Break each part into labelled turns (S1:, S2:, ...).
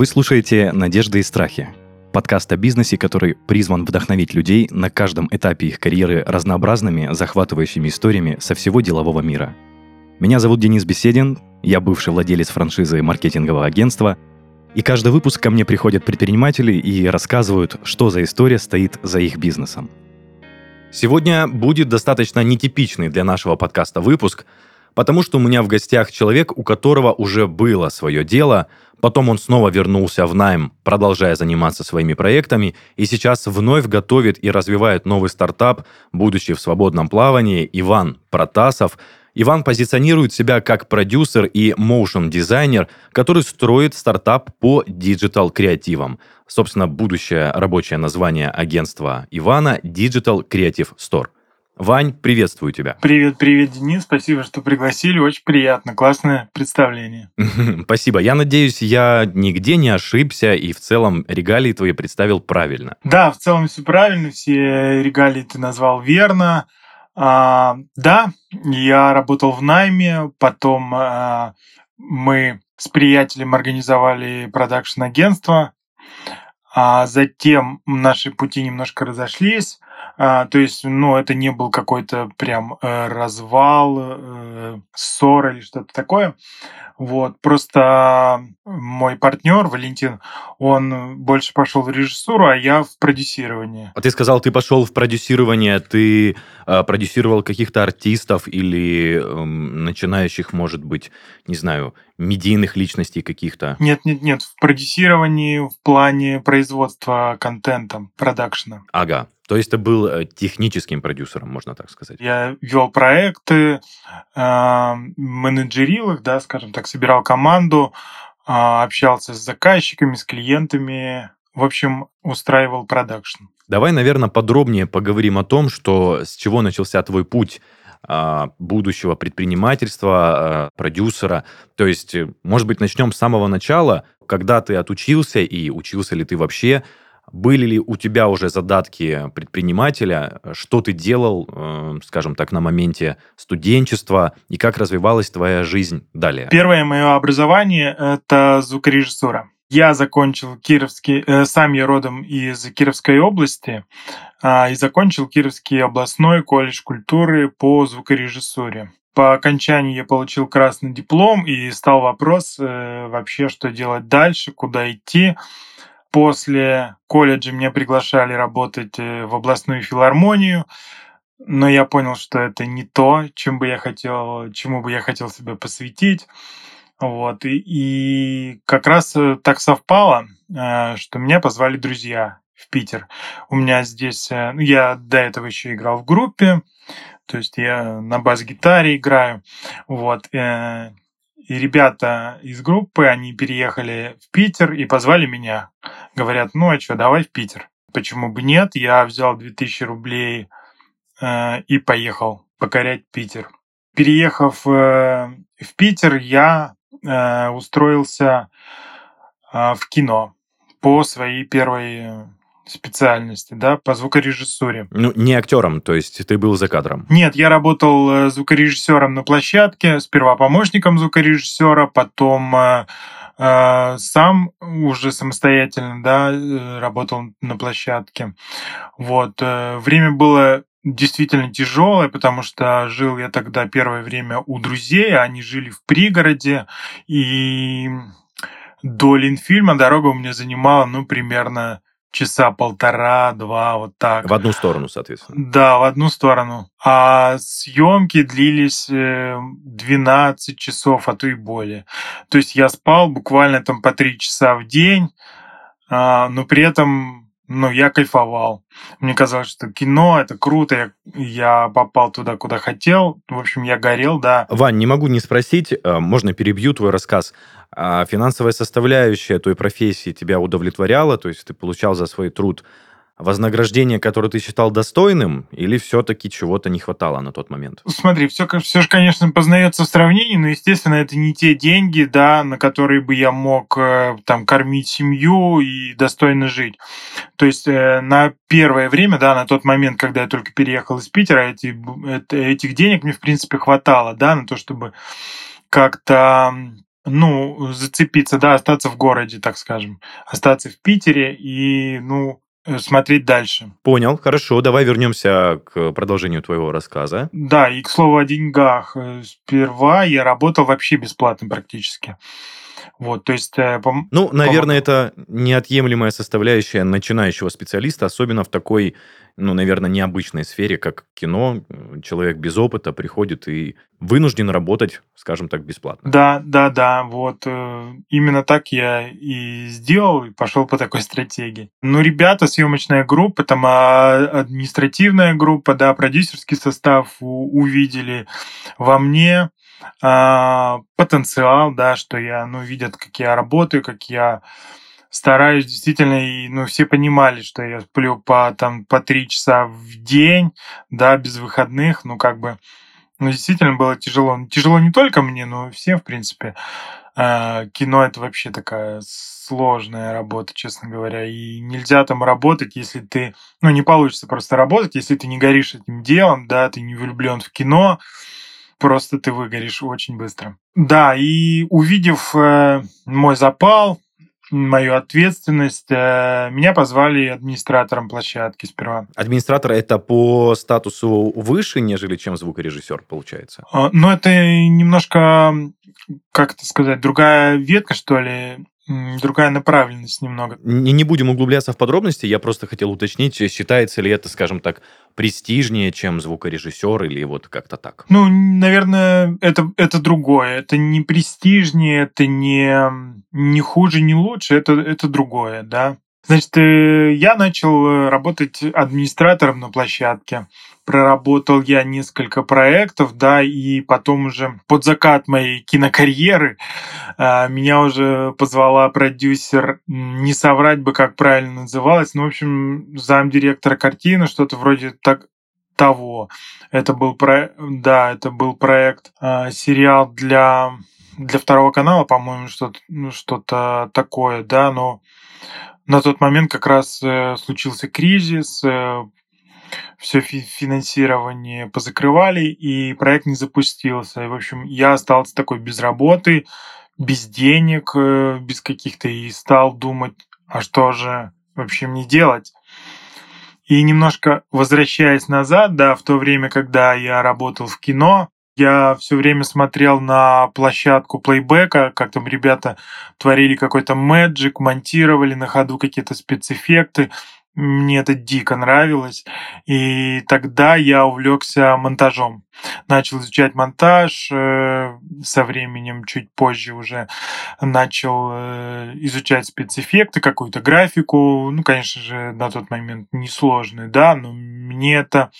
S1: Вы слушаете «Надежды и страхи» — подкаст о бизнесе, который призван вдохновить людей на каждом этапе их карьеры разнообразными, захватывающими историями со всего делового мира. Меня зовут Денис Беседин, я бывший владелец франшизы маркетингового агентства, и каждый выпуск ко мне приходят предприниматели и рассказывают, что за история стоит за их бизнесом. Сегодня будет достаточно нетипичный для нашего подкаста выпуск — потому что у меня в гостях человек, у которого уже было свое дело, потом он снова вернулся в найм, продолжая заниматься своими проектами, и сейчас вновь готовит и развивает новый стартап, будучи в свободном плавании, Иван Протасов. Иван позиционирует себя как продюсер и motion -дизайнер, который строит стартап по digital -креативам. Собственно, будущее рабочее название агентства Ивана – Digital Creative Store – Вань, приветствую тебя.
S2: Привет, привет, Денис. Спасибо, что пригласили. Очень приятно. Классное представление.
S1: Спасибо. Я надеюсь, я нигде не ошибся и в целом регалии твои представил правильно.
S2: Да, в целом все правильно. Все регалии ты назвал верно. А, да, я работал в найме, потом а, мы с приятелем организовали продакшн-агентство, а затем наши пути немножко разошлись. А, то есть, ну, это не был какой-то прям э, развал, э, ссор или что-то такое. Вот, просто мой партнер Валентин, он больше пошел в режиссуру, а я в продюсирование.
S1: А ты сказал, ты пошел в продюсирование, ты э, продюсировал каких-то артистов или э, начинающих, может быть, не знаю, медийных личностей каких-то?
S2: Нет, нет, нет, в продюсировании в плане производства контента, продакшена.
S1: Ага. То есть ты был э, техническим продюсером, можно так сказать.
S2: Я вел проекты, э, менеджерил их, да, скажем так, собирал команду, э, общался с заказчиками, с клиентами, в общем, устраивал продакшн.
S1: Давай, наверное, подробнее поговорим о том, что с чего начался твой путь будущего предпринимательства, продюсера. То есть, может быть, начнем с самого начала, когда ты отучился и учился ли ты вообще, были ли у тебя уже задатки предпринимателя? Что ты делал, э, скажем так, на моменте студенчества? И как развивалась твоя жизнь далее?
S2: Первое мое образование — это звукорежиссура. Я закончил Кировский, э, сам я родом из Кировской области, э, и закончил Кировский областной колледж культуры по звукорежиссуре. По окончании я получил красный диплом, и стал вопрос э, вообще, что делать дальше, куда идти. После колледжа меня приглашали работать э, в областную филармонию, но я понял, что это не то, чем бы я хотел, чему бы я хотел себя посвятить. Вот. И, и как раз э, так совпало, э, что меня позвали друзья в Питер. У меня здесь... Ну, я до этого еще играл в группе, то есть я на бас-гитаре играю. Вот. И ребята из группы, они переехали в Питер и позвали меня. Говорят, ну а что, давай в Питер. Почему бы нет? Я взял 2000 рублей э, и поехал покорять Питер. Переехав э, в Питер, я э, устроился э, в кино по своей первой специальности, да, по звукорежиссуре.
S1: Ну, не актером, то есть ты был за кадром?
S2: Нет, я работал э, звукорежиссером на площадке, сперва помощником звукорежиссера, потом э, э, сам уже самостоятельно, да, работал на площадке. Вот. Время было действительно тяжелое, потому что жил я тогда первое время у друзей, а они жили в пригороде, и до Линфильма дорога у меня занимала, ну, примерно часа полтора-два, вот так.
S1: В одну сторону, соответственно.
S2: Да, в одну сторону. А съемки длились 12 э, часов, а то и более. То есть я спал буквально там по 3 часа в день, а, но при этом ну, я кайфовал. Мне казалось, что кино — это круто, я, я попал туда, куда хотел. В общем, я горел, да.
S1: Вань, не могу не спросить, э, можно перебью твой рассказ. А финансовая составляющая той профессии тебя удовлетворяла, то есть ты получал за свой труд вознаграждение, которое ты считал достойным, или все-таки чего-то не хватало на тот момент?
S2: Смотри, все, все же, конечно, познается в сравнении, но, естественно, это не те деньги, да, на которые бы я мог э, там кормить семью и достойно жить. То есть э, на первое время, да, на тот момент, когда я только переехал из Питера, эти, этих денег мне, в принципе, хватало, да, на то, чтобы как-то ну, зацепиться, да, остаться в городе, так скажем, остаться в Питере и, ну, смотреть дальше.
S1: Понял, хорошо, давай вернемся к продолжению твоего рассказа.
S2: Да, и к слову о деньгах. Э, сперва я работал вообще бесплатно практически. Вот, то есть... Э,
S1: пом- ну, наверное, это неотъемлемая составляющая начинающего специалиста, особенно в такой, ну, наверное, необычной сфере, как кино. Человек без опыта приходит и вынужден работать, скажем так, бесплатно.
S2: Да, да, да, вот. Э, именно так я и сделал, и пошел по такой стратегии. Ну, ребята, съемочная группа, там а, административная группа, да, продюсерский состав увидели во мне потенциал, да, что я, ну, видят, как я работаю, как я стараюсь действительно, и, ну, все понимали, что я сплю по, там, по три часа в день, да, без выходных, ну, как бы, ну, действительно было тяжело. Ну, тяжело не только мне, но всем, в принципе. А, кино — это вообще такая сложная работа, честно говоря, и нельзя там работать, если ты, ну, не получится просто работать, если ты не горишь этим делом, да, ты не влюблен в кино, просто ты выгоришь очень быстро. Да, и увидев э, мой запал, мою ответственность, э, меня позвали администратором площадки сперва.
S1: Администратор это по статусу выше, нежели чем звукорежиссер, получается?
S2: Э, ну, это немножко, как это сказать, другая ветка, что ли другая направленность немного.
S1: Не, не будем углубляться в подробности, я просто хотел уточнить, считается ли это, скажем так, престижнее, чем звукорежиссер или вот как-то так?
S2: Ну, наверное, это, это другое. Это не престижнее, это не, не хуже, не лучше, это, это другое, да. Значит, э, я начал э, работать администратором на площадке. Проработал я несколько проектов, да, и потом уже под закат моей кинокарьеры э, меня уже позвала продюсер, не соврать бы, как правильно называлось, ну, в общем, замдиректора картины, что-то вроде так, того. Это был про, да, это был проект, сериал для для второго канала, по-моему, что-то ну, что-то такое, да, но на тот момент как раз э, случился кризис, э, все финансирование позакрывали, и проект не запустился. И, в общем, я остался такой без работы, без денег, э, без каких-то, и стал думать, а что же вообще мне делать? И немножко возвращаясь назад, да, в то время, когда я работал в кино, я все время смотрел на площадку плейбека, как там ребята творили какой-то мэджик, монтировали на ходу какие-то спецэффекты. Мне это дико нравилось. И тогда я увлекся монтажом. Начал изучать монтаж, э, со временем чуть позже уже начал э, изучать спецэффекты, какую-то графику. Ну, конечно же, на тот момент несложный, да, но мне это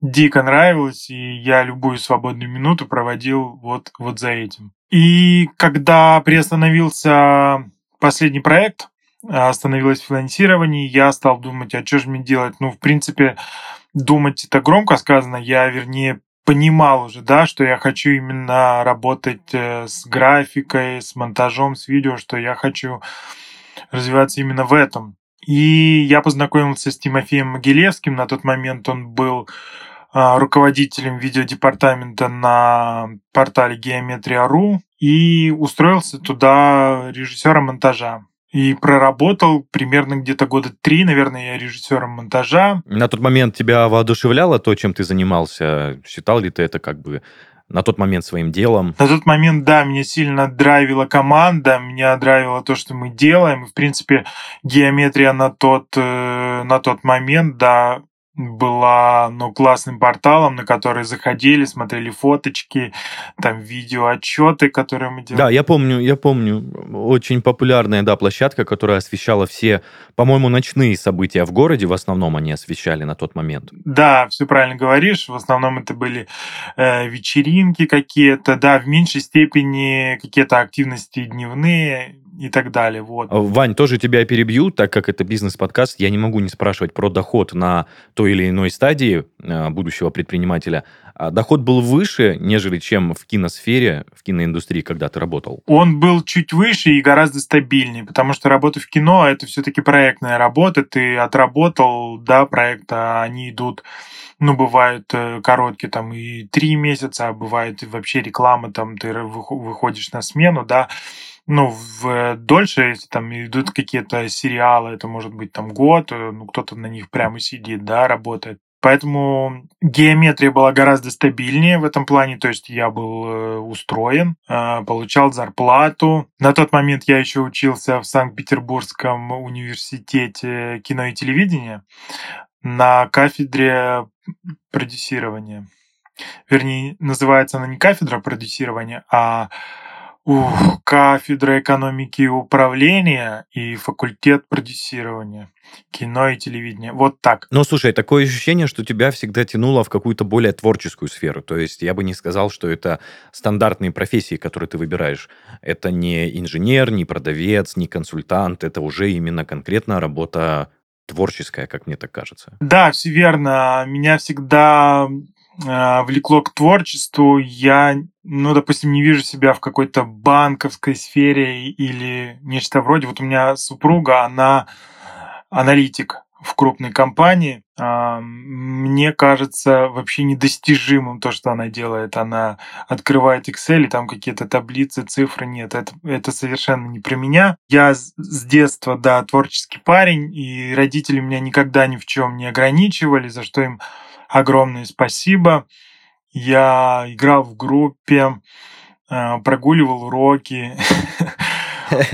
S2: дико нравилось, и я любую свободную минуту проводил вот, вот за этим. И когда приостановился последний проект, остановилось финансирование, я стал думать, а что же мне делать? Ну, в принципе, думать это громко сказано, я, вернее, понимал уже, да, что я хочу именно работать э, с графикой, с монтажом, с видео, что я хочу развиваться именно в этом. И я познакомился с Тимофеем Могилевским. На тот момент он был а, руководителем видеодепартамента на портале Геометрия.ру и устроился туда режиссером монтажа. И проработал примерно где-то года три, наверное, я режиссером монтажа.
S1: На тот момент тебя воодушевляло то, чем ты занимался? Считал ли ты это как бы на тот момент своим делом?
S2: На тот момент, да, меня сильно драйвила команда, меня драйвило то, что мы делаем. В принципе, геометрия на тот, э, на тот момент, да, была ну, классным порталом, на который заходили, смотрели фоточки, там видео отчеты, которые мы делали.
S1: Да, я помню, я помню. Очень популярная, да, площадка, которая освещала все, по-моему, ночные события в городе, в основном они освещали на тот момент.
S2: Да, все правильно говоришь. В основном это были э, вечеринки какие-то, да, в меньшей степени какие-то активности дневные, и так далее. Вот.
S1: Вань, тоже тебя перебью, так как это бизнес-подкаст, я не могу не спрашивать про доход на той или иной стадии э, будущего предпринимателя. А доход был выше, нежели чем в киносфере, в киноиндустрии, когда ты работал?
S2: Он был чуть выше и гораздо стабильнее, потому что работа в кино — это все-таки проектная работа. Ты отработал, да, проект, а они идут ну, бывают э, короткие там и три месяца, а бывает вообще реклама, там ты выходишь на смену, да, ну, в дольше, если там идут какие-то сериалы, это может быть там год, э, ну, кто-то на них прямо сидит, да, работает. Поэтому геометрия была гораздо стабильнее в этом плане, то есть я был э, устроен, э, получал зарплату. На тот момент я еще учился в Санкт-Петербургском университете кино и телевидения на кафедре продюсирования. Вернее, называется она не кафедра продюсирования, а Ух, кафедра экономики и управления и факультет продюсирования кино и телевидение. Вот так.
S1: Но слушай, такое ощущение, что тебя всегда тянуло в какую-то более творческую сферу. То есть я бы не сказал, что это стандартные профессии, которые ты выбираешь. Это не инженер, не продавец, не консультант. Это уже именно конкретно работа творческая, как мне так кажется.
S2: Да, все верно. Меня всегда влекло к творчеству. Я, ну, допустим, не вижу себя в какой-то банковской сфере или нечто вроде. Вот у меня супруга, она аналитик в крупной компании. А, мне кажется вообще недостижимым то, что она делает. Она открывает Excel, и там какие-то таблицы, цифры нет. Это, это совершенно не про меня. Я с детства, да, творческий парень, и родители меня никогда ни в чем не ограничивали, за что им огромное спасибо. Я играл в группе, а, прогуливал уроки.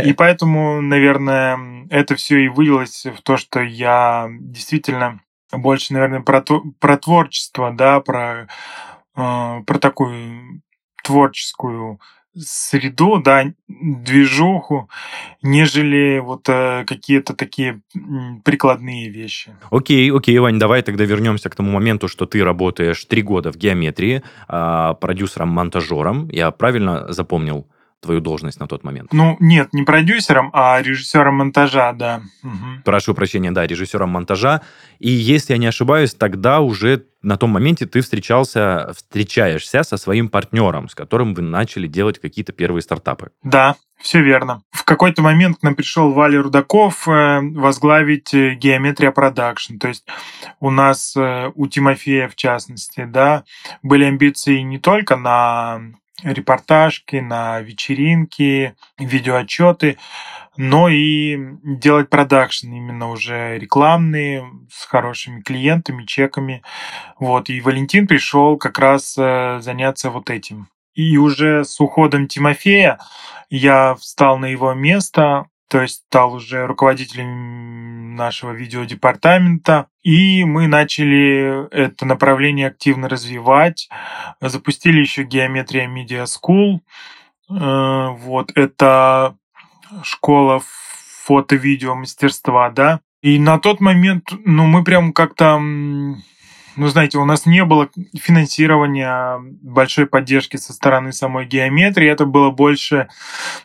S2: И поэтому, наверное, это все и вылилось в то, что я действительно больше, наверное, про, про творчество, да, про, э, про такую творческую среду, да, движуху, нежели вот э, какие-то такие прикладные вещи.
S1: Окей, окей, Вань, давай тогда вернемся к тому моменту, что ты работаешь три года в геометрии, э, продюсером-монтажером. Я правильно запомнил? Твою должность на тот момент?
S2: Ну, нет, не продюсером, а режиссером монтажа, да.
S1: Угу. Прошу прощения, да, режиссером монтажа. И если я не ошибаюсь, тогда уже на том моменте ты встречался, встречаешься со своим партнером, с которым вы начали делать какие-то первые стартапы.
S2: Да, все верно. В какой-то момент к нам пришел Валя Рудаков э, возглавить э, Геометрия Production. То есть у нас, э, у Тимофея в частности, да, были амбиции не только на репортажки, на вечеринки, видеоотчеты, но и делать продакшн именно уже рекламные, с хорошими клиентами, чеками. Вот. И Валентин пришел как раз э, заняться вот этим. И уже с уходом Тимофея я встал на его место, то есть стал уже руководителем нашего видеодепартамента. И мы начали это направление активно развивать. Запустили еще Геометрия Media School. Э, вот это школа фото-видео мастерства, да. И на тот момент, ну, мы прям как-то ну, знаете, у нас не было финансирования большой поддержки со стороны самой геометрии. Это было больше,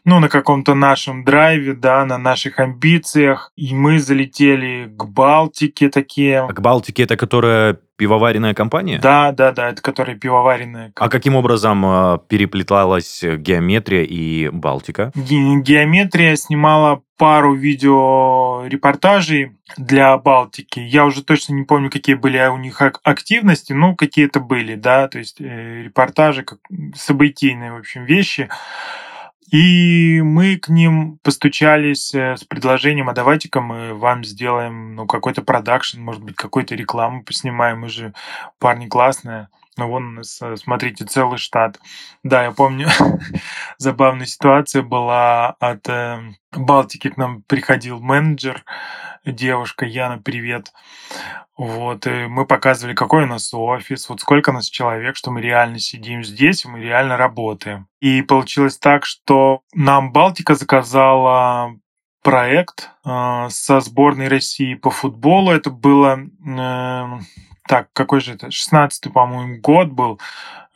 S2: ну, на каком-то нашем драйве, да, на наших амбициях. И мы залетели к Балтике такие.
S1: А к Балтике это которая пивоваренная компания?
S2: Да, да, да, это которая пивоваренная.
S1: А каким образом э, переплеталась геометрия и Балтика?
S2: Геометрия снимала пару видеорепортажей для Балтики. Я уже точно не помню, какие были у них активности, но какие-то были, да, то есть э, репортажи, как событийные, в общем, вещи. И мы к ним постучались э, с предложением, а давайте-ка мы вам сделаем ну, какой-то продакшн, может быть, какую-то рекламу поснимаем, мы же парни классные. Ну, вон у нас, э, смотрите, целый штат. Да, я помню, забавная ситуация была от э, Балтики к нам приходил менеджер, девушка, Яна, привет. Вот, и мы показывали, какой у нас офис, вот сколько у нас человек, что мы реально сидим здесь, мы реально работаем. И получилось так, что нам Балтика заказала проект э, со сборной России по футболу. Это было, э, так, какой же это, 16-й, по-моему, год был,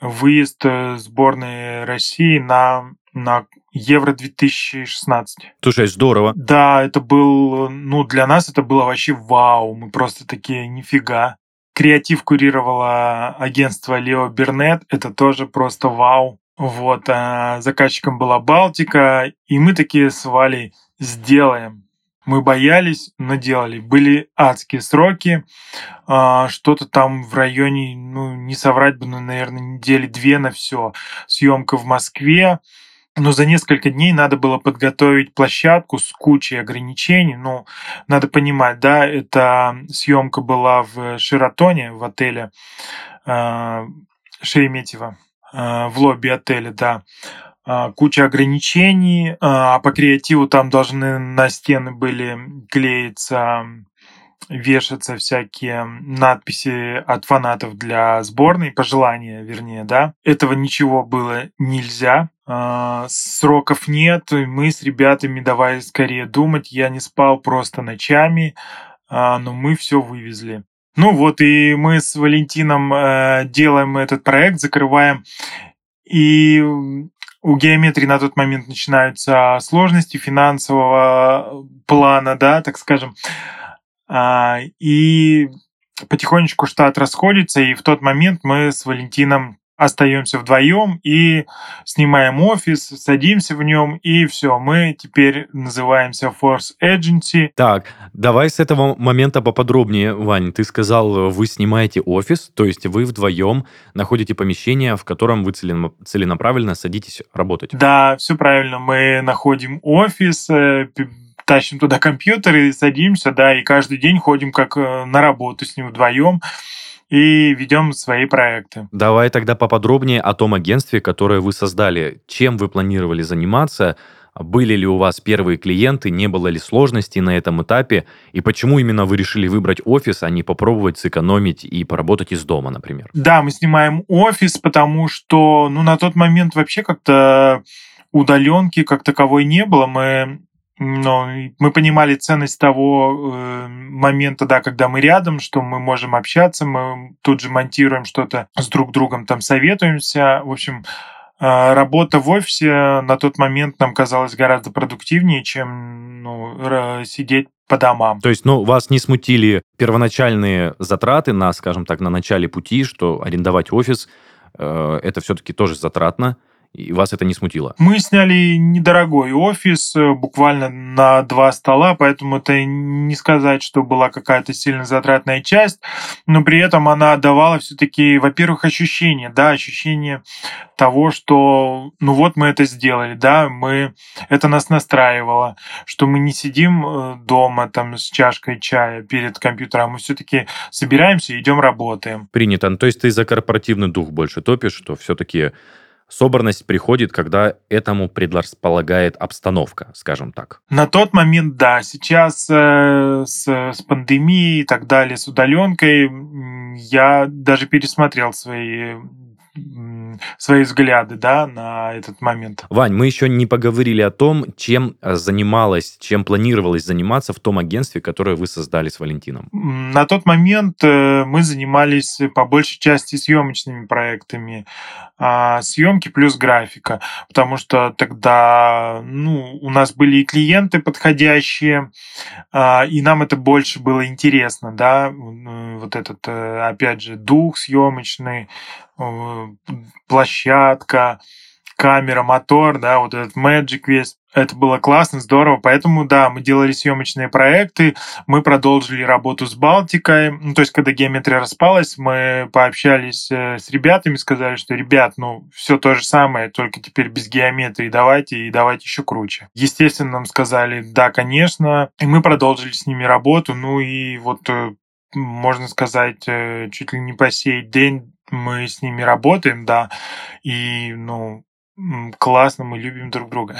S2: выезд э, сборной России на на Евро 2016.
S1: Слушай, здорово.
S2: Да, это был, ну, для нас это было вообще вау. Мы просто такие, нифига. Креатив курировало агентство Лео Бернет. Это тоже просто вау. Вот, а заказчиком была Балтика, и мы такие с Валей сделаем. Мы боялись, но делали. Были адские сроки. А, что-то там в районе, ну, не соврать бы, ну, наверное, недели две на все. Съемка в Москве. Но за несколько дней надо было подготовить площадку с кучей ограничений. Ну, надо понимать, да, эта съемка была в Шератоне, в отеле э, Шереметьево, э, в лобби отеля, да. Э, куча ограничений, а по креативу там должны на стены были клеиться вешаться всякие надписи от фанатов для сборной, пожелания, вернее, да. Этого ничего было нельзя. А, сроков нет, мы с ребятами давай скорее думать. Я не спал просто ночами, а, но мы все вывезли. Ну вот и мы с Валентином э, делаем этот проект, закрываем. И у геометрии на тот момент начинаются сложности финансового плана, да, так скажем. А, и потихонечку штат расходится, и в тот момент мы с Валентином остаемся вдвоем и снимаем офис, садимся в нем, и все, мы теперь называемся Force Agency.
S1: Так, давай с этого момента поподробнее, Вань. Ты сказал, вы снимаете офис, то есть вы вдвоем находите помещение, в котором вы целенаправленно садитесь работать.
S2: Да, все правильно. Мы находим офис, э, тащим туда компьютеры, садимся, да, и каждый день ходим как э, на работу с ним вдвоем и ведем свои проекты.
S1: Давай тогда поподробнее о том агентстве, которое вы создали. Чем вы планировали заниматься? Были ли у вас первые клиенты, не было ли сложностей на этом этапе, и почему именно вы решили выбрать офис, а не попробовать сэкономить и поработать из дома, например?
S2: Да, мы снимаем офис, потому что ну, на тот момент вообще как-то удаленки как таковой не было. Мы но мы понимали ценность того э, момента, да, когда мы рядом, что мы можем общаться, мы тут же монтируем что-то с друг другом, там советуемся. В общем, э, работа в офисе на тот момент нам казалась гораздо продуктивнее, чем ну, сидеть по домам.
S1: То есть, ну, вас не смутили первоначальные затраты на, скажем так, на начале пути, что арендовать офис э, это все-таки тоже затратно и вас это не смутило?
S2: Мы сняли недорогой офис, э, буквально на два стола, поэтому это не сказать, что была какая-то сильно затратная часть, но при этом она давала все-таки, во-первых, ощущение, да, ощущение того, что, ну вот мы это сделали, да, мы, это нас настраивало, что мы не сидим э, дома там с чашкой чая перед компьютером, мы все-таки собираемся и идем работаем.
S1: Принято. Ну, то есть ты за корпоративный дух больше топишь, что все-таки Собранность приходит, когда этому предрасполагает обстановка, скажем так.
S2: На тот момент, да. Сейчас э, с, с пандемией и так далее, с удаленкой, я даже пересмотрел свои свои взгляды да, на этот момент.
S1: Вань, мы еще не поговорили о том, чем э, занималась, чем планировалось заниматься в том агентстве, которое вы создали с Валентином.
S2: На тот момент э, мы занимались по большей части съемочными проектами. А, съемки плюс графика, потому что тогда ну, у нас были и клиенты подходящие, а, и нам это больше было интересно, да, вот этот, э, опять же, дух съемочный, площадка, камера, мотор, да, вот этот Magic весь. Это было классно, здорово. Поэтому, да, мы делали съемочные проекты, мы продолжили работу с Балтикой. Ну, то есть, когда геометрия распалась, мы пообщались э, с ребятами, сказали, что, ребят, ну, все то же самое, только теперь без геометрии давайте, и давайте еще круче. Естественно, нам сказали, да, конечно, и мы продолжили с ними работу. Ну, и вот э, можно сказать, чуть ли не по сей день мы с ними работаем, да, и, ну, классно, мы любим друг друга.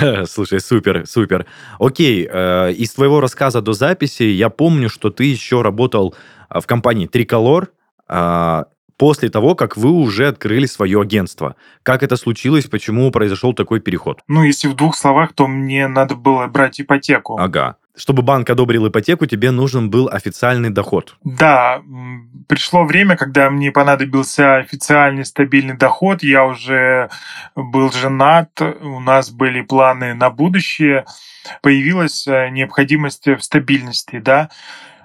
S1: Слушай, супер, супер. Окей, э, из твоего рассказа до записи я помню, что ты еще работал а, в компании Триколор э, после того, как вы уже открыли свое агентство. Как это случилось, почему произошел такой переход?
S2: Ну, если в двух словах, то мне надо было брать ипотеку.
S1: Ага. Чтобы банк одобрил ипотеку, тебе нужен был официальный доход.
S2: Да, пришло время, когда мне понадобился официальный стабильный доход. Я уже был женат, у нас были планы на будущее. Появилась э, необходимость в стабильности, да.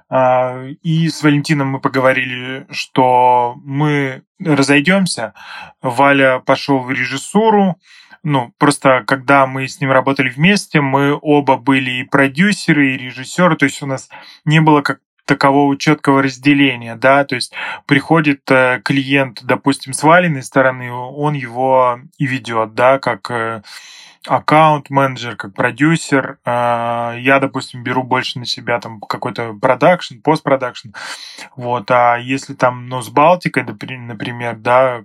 S2: А, и с Валентином мы поговорили, что мы разойдемся. Валя пошел в режиссуру, ну, просто когда мы с ним работали вместе, мы оба были и продюсеры, и режиссеры, то есть у нас не было как такового четкого разделения, да, то есть приходит э, клиент, допустим, с Валиной стороны, он его и ведет, да, как э, аккаунт-менеджер, как продюсер. А, я, допустим, беру больше на себя там какой-то продакшн, постпродакшн. Вот. А если там, ну, с Балтикой, например, да,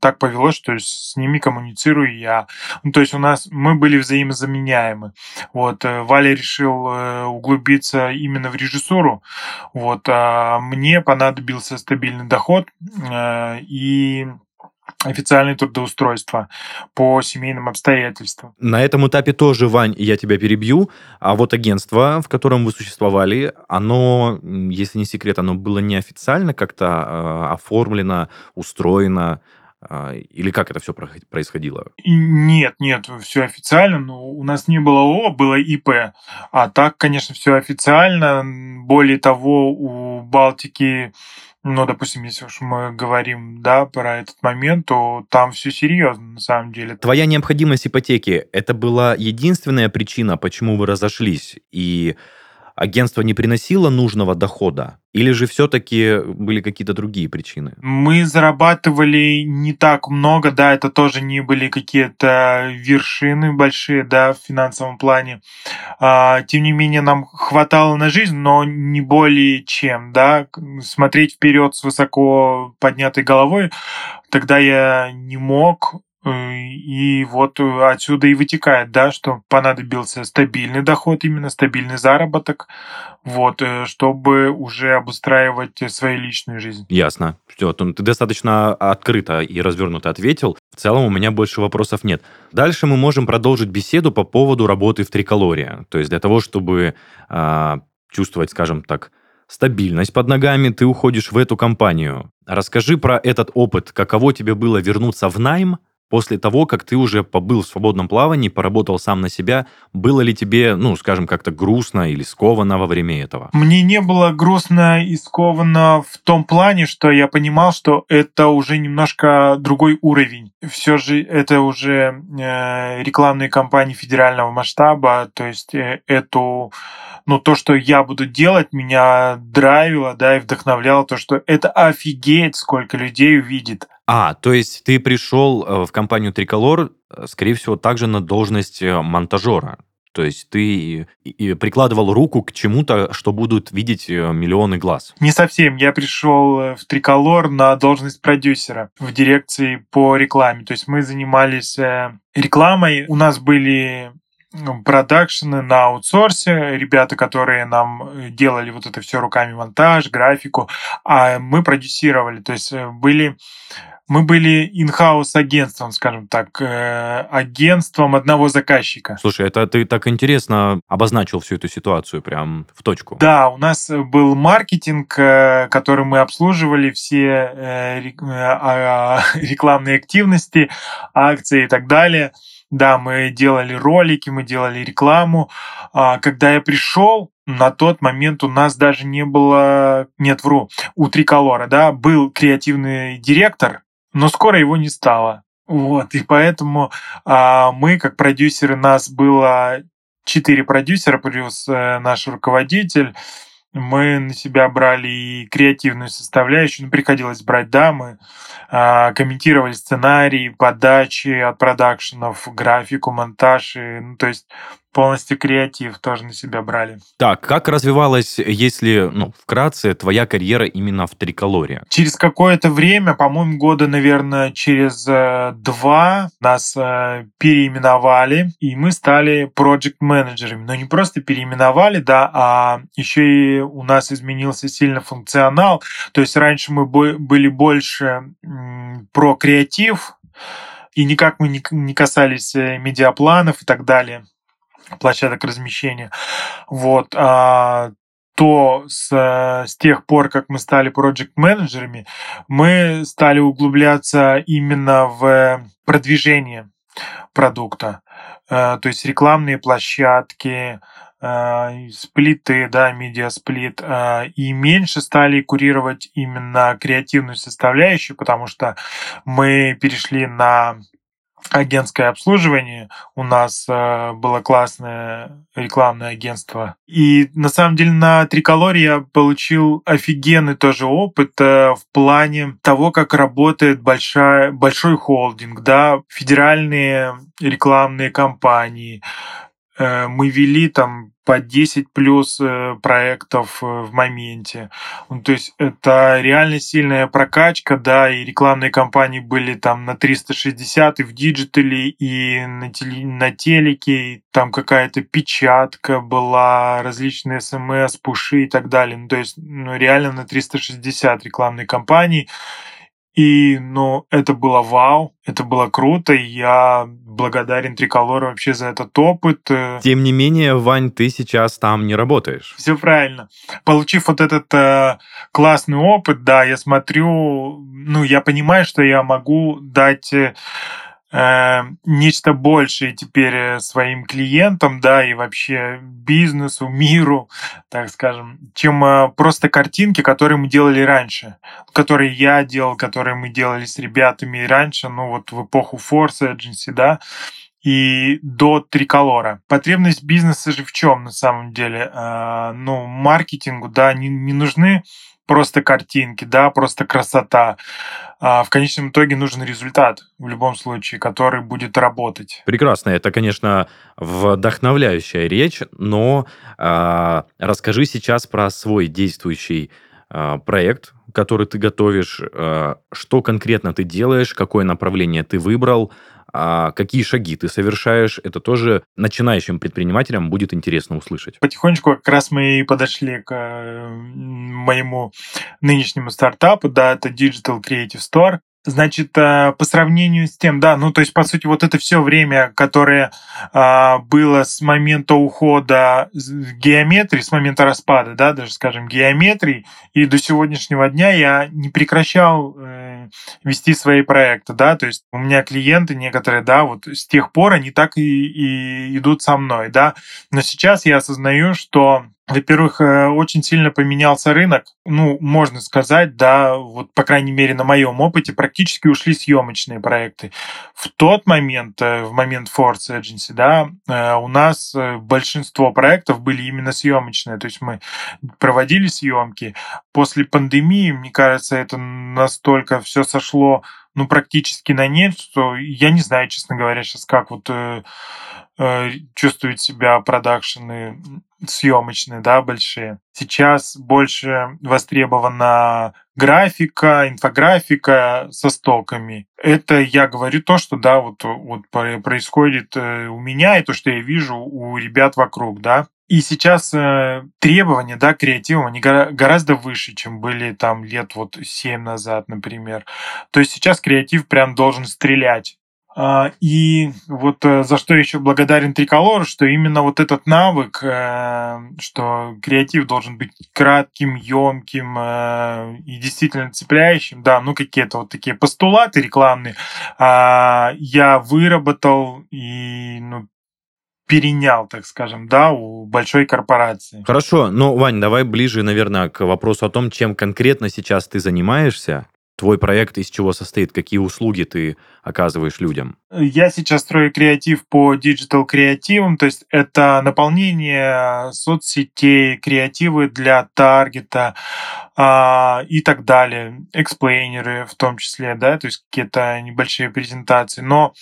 S2: так повелось, что с ними коммуницирую я. Ну, то есть у нас мы были взаимозаменяемы. Вот. Э, Валя решил э, углубиться именно в режиссуру. Вот. А мне понадобился стабильный доход э, и официальное трудоустройство по семейным обстоятельствам.
S1: На этом этапе тоже, Вань, я тебя перебью. А вот агентство, в котором вы существовали, оно, если не секрет, оно было неофициально как-то э, оформлено, устроено, э, или как это все происходило?
S2: Нет, нет, все официально. Но у нас не было ООО, было ИП. А так, конечно, все официально. Более того, у Балтики ну, допустим, если уж мы говорим, да, про этот момент, то там все серьезно на самом деле.
S1: Твоя необходимость ипотеки – это была единственная причина, почему вы разошлись? И агентство не приносило нужного дохода? Или же все-таки были какие-то другие причины?
S2: Мы зарабатывали не так много, да, это тоже не были какие-то вершины большие, да, в финансовом плане. А, тем не менее, нам хватало на жизнь, но не более чем, да, смотреть вперед с высоко поднятой головой, тогда я не мог, и вот э, отсюда и вытекает, да, что понадобился стабильный доход, именно стабильный заработок, вот, э, чтобы уже обустраивать свою личную жизнь.
S1: Ясно. Все, ты достаточно открыто и развернуто ответил. В целом у меня больше вопросов нет. Дальше мы можем продолжить беседу по поводу работы в Триколоре. То есть для того, чтобы э, чувствовать, скажем так, стабильность под ногами, ты уходишь в эту компанию. Расскажи про этот опыт. Каково тебе было вернуться в найм, после того, как ты уже побыл в свободном плавании, поработал сам на себя, было ли тебе, ну, скажем, как-то грустно или сковано во время этого?
S2: Мне не было грустно и сковано в том плане, что я понимал, что это уже немножко другой уровень. Все же это уже э, рекламные кампании федерального масштаба, то есть э, эту ну, то, что я буду делать, меня драйвило, да, и вдохновляло то, что это офигеть, сколько людей увидит.
S1: А, то есть ты пришел э, в компанию Триколор, э, скорее всего, также на должность э, монтажера. То есть ты прикладывал руку к чему-то, что будут видеть миллионы глаз.
S2: Не совсем. Я пришел в Триколор на должность продюсера в дирекции по рекламе. То есть мы занимались рекламой. У нас были продакшены на аутсорсе, ребята, которые нам делали вот это все руками монтаж, графику, а мы продюсировали, то есть были мы были инхаус агентством, скажем так, э, агентством одного заказчика.
S1: Слушай, это ты так интересно обозначил всю эту ситуацию прям в точку.
S2: Да, у нас был маркетинг, э, который мы обслуживали, все э, а, рекламные активности, акции и так далее. Да, мы делали ролики, мы делали рекламу. А когда я пришел, на тот момент у нас даже не было, нет, вру, у Триколора, да, был креативный директор, но скоро его не стало. Вот, и поэтому а, мы, как продюсеры, нас было четыре продюсера плюс э, наш руководитель. Мы на себя брали и креативную составляющую, ну, приходилось брать, да, мы комментировали сценарии, подачи от продакшенов, графику, монтаж, и, ну, то есть полностью креатив тоже на себя брали.
S1: Так, как развивалась, если, ну, вкратце, твоя карьера именно в Триколоре?
S2: Через какое-то время, по-моему, года, наверное, через э, два нас э, переименовали, и мы стали проект-менеджерами. Но не просто переименовали, да, а еще и у нас изменился сильно функционал. То есть раньше мы были больше про креатив, и никак мы не касались э, медиапланов и так далее. Площадок размещения. Вот. А, то с, с тех пор, как мы стали проект-менеджерами, мы стали углубляться именно в продвижение продукта. Э, то есть рекламные площадки, э, сплиты, да, медиасплит, э, и меньше стали курировать именно креативную составляющую, потому что мы перешли на агентское обслуживание. У нас э, было классное рекламное агентство. И на самом деле на Триколоре я получил офигенный тоже опыт э, в плане того, как работает большая, большой холдинг, да, федеральные рекламные кампании. Э, мы вели там по 10 плюс э, проектов э, в моменте. Ну, то есть это реально сильная прокачка, да, и рекламные кампании были там на 360 и в digital е, и на, теле, на телеке, и там какая-то печатка была, различные смс, пуши и так далее. Ну, то есть ну, реально на 360 рекламные кампании. И, ну, это было вау, это было круто, и я благодарен Триколору вообще за этот опыт.
S1: Э. Тем не менее, Вань, ты сейчас там не работаешь.
S2: Все правильно. Получив вот этот э, классный опыт, да, я смотрю, ну, я понимаю, что я могу дать... Э, Э, нечто большее теперь э, своим клиентам, да, и вообще бизнесу, миру, так скажем, чем э, просто картинки, которые мы делали раньше, которые я делал, которые мы делали с ребятами раньше, ну вот в эпоху Force Agency, да, и до триколора. Потребность бизнеса же в чем на самом деле? Ну, маркетингу, да, не, не нужны просто картинки, да, просто красота. А в конечном итоге нужен результат в любом случае, который будет работать.
S1: Прекрасно. Это, конечно, вдохновляющая речь, но э, расскажи сейчас про свой действующий э, проект, который ты готовишь, э, что конкретно ты делаешь, какое направление ты выбрал, а какие шаги ты совершаешь, это тоже начинающим предпринимателям будет интересно услышать.
S2: Потихонечку как раз мы и подошли к э, моему нынешнему стартапу, да, это Digital Creative Store. Значит, э, по сравнению с тем, да, ну то есть, по сути, вот это все время, которое а, было с момента ухода геометрии, с момента распада, да, даже, скажем, геометрии, и до сегодняшнего дня я не прекращал э, вести свои проекты, да, то есть у меня клиенты некоторые, да, вот с тех пор они так и, и идут со мной, да, но сейчас я осознаю, что во-первых, э, очень сильно поменялся рынок. Ну, можно сказать, да, вот, по крайней мере, на моем опыте, практически ушли съемочные проекты. В тот момент, э, в момент Force Agency, да, э, у нас большинство проектов были именно съемочные. То есть мы проводили съемки. После пандемии, мне кажется, это настолько все сошло, ну, практически на нет, что я не знаю, честно говоря, сейчас как вот Э, чувствуют себя продакшены съемочные, да, большие. Сейчас больше востребована графика, инфографика со стоками. Это я говорю то, что, да, вот, вот происходит э, у меня, и то, что я вижу у ребят вокруг, да. И сейчас э, требования, да, креатива, они гора- гораздо выше, чем были там лет вот 7 назад, например. То есть сейчас креатив прям должен стрелять. А, и вот э, за что еще благодарен Триколор, что именно вот этот навык, э, что креатив должен быть кратким, емким э, и действительно цепляющим, да, ну какие-то вот такие постулаты рекламные, а, я выработал и ну, перенял, так скажем, да, у большой корпорации.
S1: Хорошо, но, Вань, давай ближе, наверное, к вопросу о том, чем конкретно сейчас ты занимаешься твой проект из чего состоит? Какие услуги ты оказываешь людям?
S2: Я сейчас строю креатив по digital креативам, то есть это наполнение соцсетей, креативы для таргета а, и так далее, эксплейнеры в том числе, да, то есть какие-то небольшие презентации, но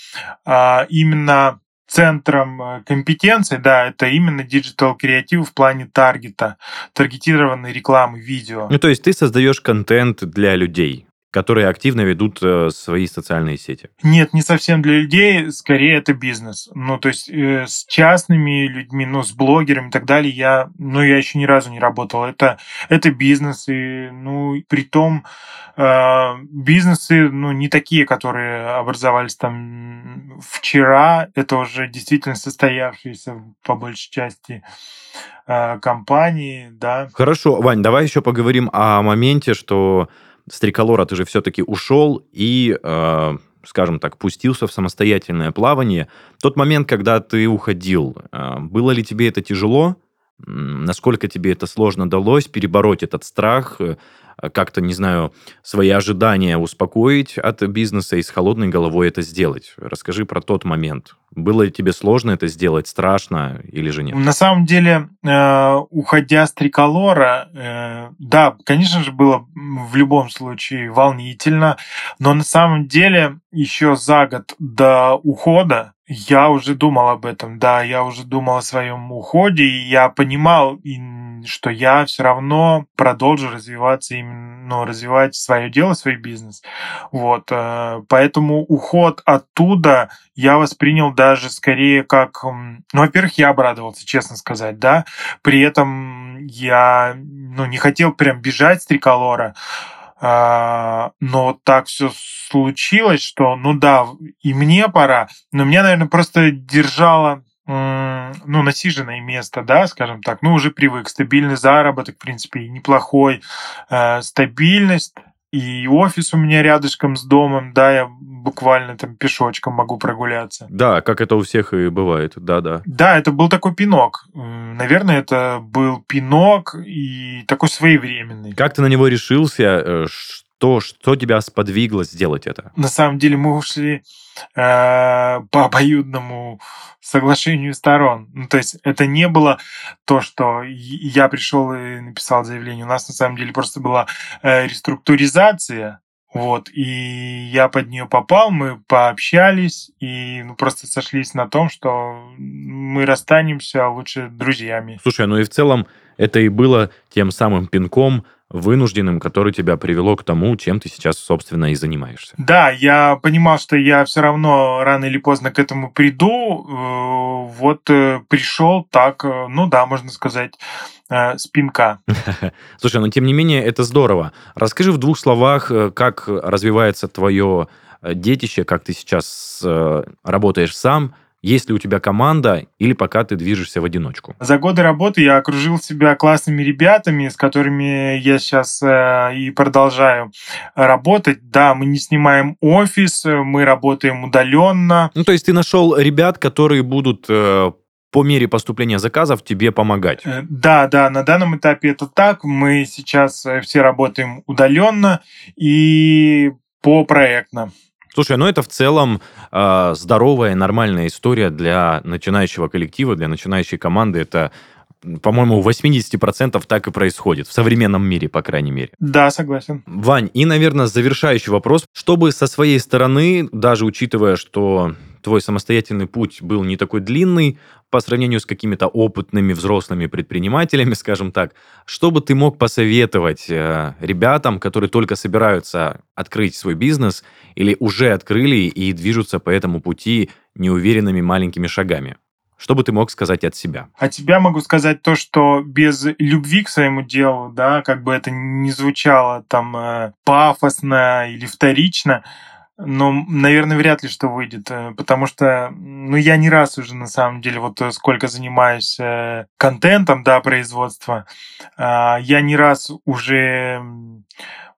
S2: а, именно центром э, компетенции, да, это именно digital креатив в плане таргета, таргетированной рекламы, видео.
S1: Ну, то есть ты создаешь контент для людей, которые активно ведут э, свои социальные сети.
S2: Нет, не совсем для людей, скорее это бизнес. Ну, то есть э, с частными людьми, ну, с блогерами и так далее я, ну, я еще ни разу не работал. Это, это бизнес, и, ну, при том э, бизнесы, ну, не такие, которые образовались там вчера, это уже действительно состоявшиеся по большей части э, компании, да.
S1: Хорошо, Вань, давай еще поговорим о моменте, что с триколора ты же все-таки ушел и, э, скажем так, пустился в самостоятельное плавание. Тот момент, когда ты уходил, э, было ли тебе это тяжело? Насколько тебе это сложно далось перебороть этот страх? Э, как-то, не знаю, свои ожидания успокоить от бизнеса и с холодной головой это сделать. Расскажи про тот момент. Было ли тебе сложно это сделать, страшно или же нет?
S2: На самом деле, э, уходя с триколора, э, да, конечно же, было в любом случае волнительно, но на самом деле еще за год до ухода я уже думал об этом, да, я уже думал о своем уходе, и я понимал, что я все равно продолжу развиваться именно, ну, развивать свое дело, свой бизнес. Вот, э, поэтому уход оттуда я воспринял даже скорее как, ну, во-первых, я обрадовался, честно сказать, да, при этом я, ну, не хотел прям бежать с триколора, но так все случилось, что, ну да, и мне пора, но меня, наверное, просто держало ну, насиженное место, да, скажем так, ну, уже привык, стабильный заработок, в принципе, неплохой, э, стабильность, и офис у меня рядышком с домом, да, я буквально там пешочком могу прогуляться.
S1: Да, как это у всех и бывает, да-да.
S2: Да, это был такой пинок. Наверное, это был пинок и такой своевременный.
S1: Как ты на него решился? Что, что тебя сподвигло сделать это?
S2: На самом деле мы ушли э, по обоюдному соглашению сторон. Ну, то есть это не было то, что я пришел и написал заявление. У нас на самом деле просто была э, реструктуризация вот, и я под нее попал, мы пообщались и ну, просто сошлись на том, что мы расстанемся лучше друзьями.
S1: Слушай, ну и в целом это и было тем самым пинком, вынужденным, который тебя привело к тому, чем ты сейчас, собственно, и занимаешься.
S2: Да, я понимал, что я все равно рано или поздно к этому приду. Э, вот э, пришел так, э, ну да, можно сказать, спинка.
S1: Слушай, но тем не менее это здорово. Расскажи в двух словах, как развивается твое детище, как ты сейчас работаешь сам, есть ли у тебя команда или пока ты движешься в одиночку?
S2: За годы работы я окружил себя классными ребятами, с которыми я сейчас э, и продолжаю работать. Да, мы не снимаем офис, мы работаем удаленно.
S1: Ну, то есть ты нашел ребят, которые будут э, по мере поступления заказов тебе помогать. Э,
S2: да, да, на данном этапе это так. Мы сейчас э, все работаем удаленно и по проектно.
S1: Слушай, ну это в целом э, здоровая, нормальная история для начинающего коллектива, для начинающей команды. Это по-моему, у 80% так и происходит. В современном мире, по крайней мере.
S2: Да, согласен.
S1: Вань, и, наверное, завершающий вопрос. Чтобы со своей стороны, даже учитывая, что твой самостоятельный путь был не такой длинный по сравнению с какими-то опытными взрослыми предпринимателями, скажем так, что бы ты мог посоветовать э, ребятам, которые только собираются открыть свой бизнес или уже открыли и движутся по этому пути неуверенными маленькими шагами? Что бы ты мог сказать от себя?
S2: От себя могу сказать то, что без любви к своему делу, да, как бы это ни звучало там э, пафосно или вторично, но, наверное, вряд ли что выйдет, э, потому что, ну, я не раз уже, на самом деле, вот э, сколько занимаюсь э, контентом, да, производства, э, я не раз уже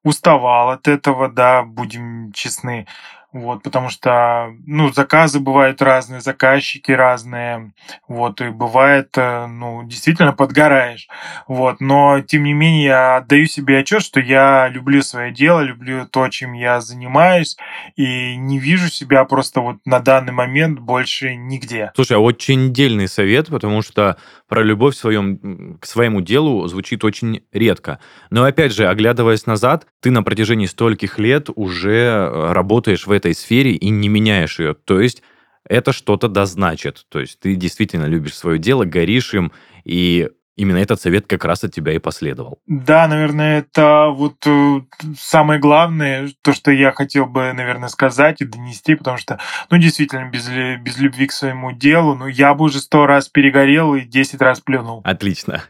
S2: уставал от этого, да, будем честны. Вот, потому что, ну, заказы бывают разные, заказчики разные, вот, и бывает, э, ну, действительно подгораешь, вот, но, тем не менее, я отдаю себе отчет, что я люблю свое дело, люблю то, чем я занимаюсь, и не вижу себя просто вот на данный момент больше нигде.
S1: Слушай, а очень дельный совет, потому что про любовь своем, к своему делу звучит очень редко. Но, опять же, оглядываясь назад, ты на протяжении стольких лет уже э, работаешь в этой сфере и не меняешь ее. То есть это что-то да значит. То есть ты действительно любишь свое дело, горишь им, и именно этот совет как раз от тебя и последовал.
S2: Да, наверное, это вот э, самое главное, то, что я хотел бы, наверное, сказать и донести, потому что, ну, действительно, без, без любви к своему делу, ну, я бы уже сто раз перегорел и десять раз плюнул.
S1: Отлично.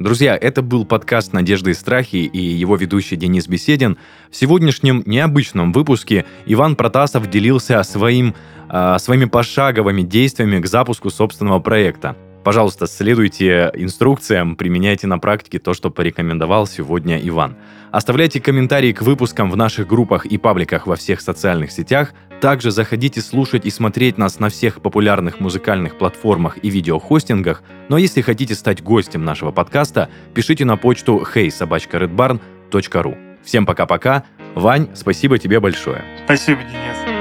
S1: Друзья, это был подкаст «Надежды и страхи» и его ведущий Денис Беседин. В сегодняшнем необычном выпуске Иван Протасов делился своим, э, своими пошаговыми действиями к запуску собственного проекта. Пожалуйста, следуйте инструкциям, применяйте на практике то, что порекомендовал сегодня Иван. Оставляйте комментарии к выпускам в наших группах и пабликах во всех социальных сетях. Также заходите слушать и смотреть нас на всех популярных музыкальных платформах и видеохостингах. Но если хотите стать гостем нашего подкаста, пишите на почту heysobachkaredbarn.ru. Всем пока-пока. Вань, спасибо тебе большое.
S2: Спасибо, Денис.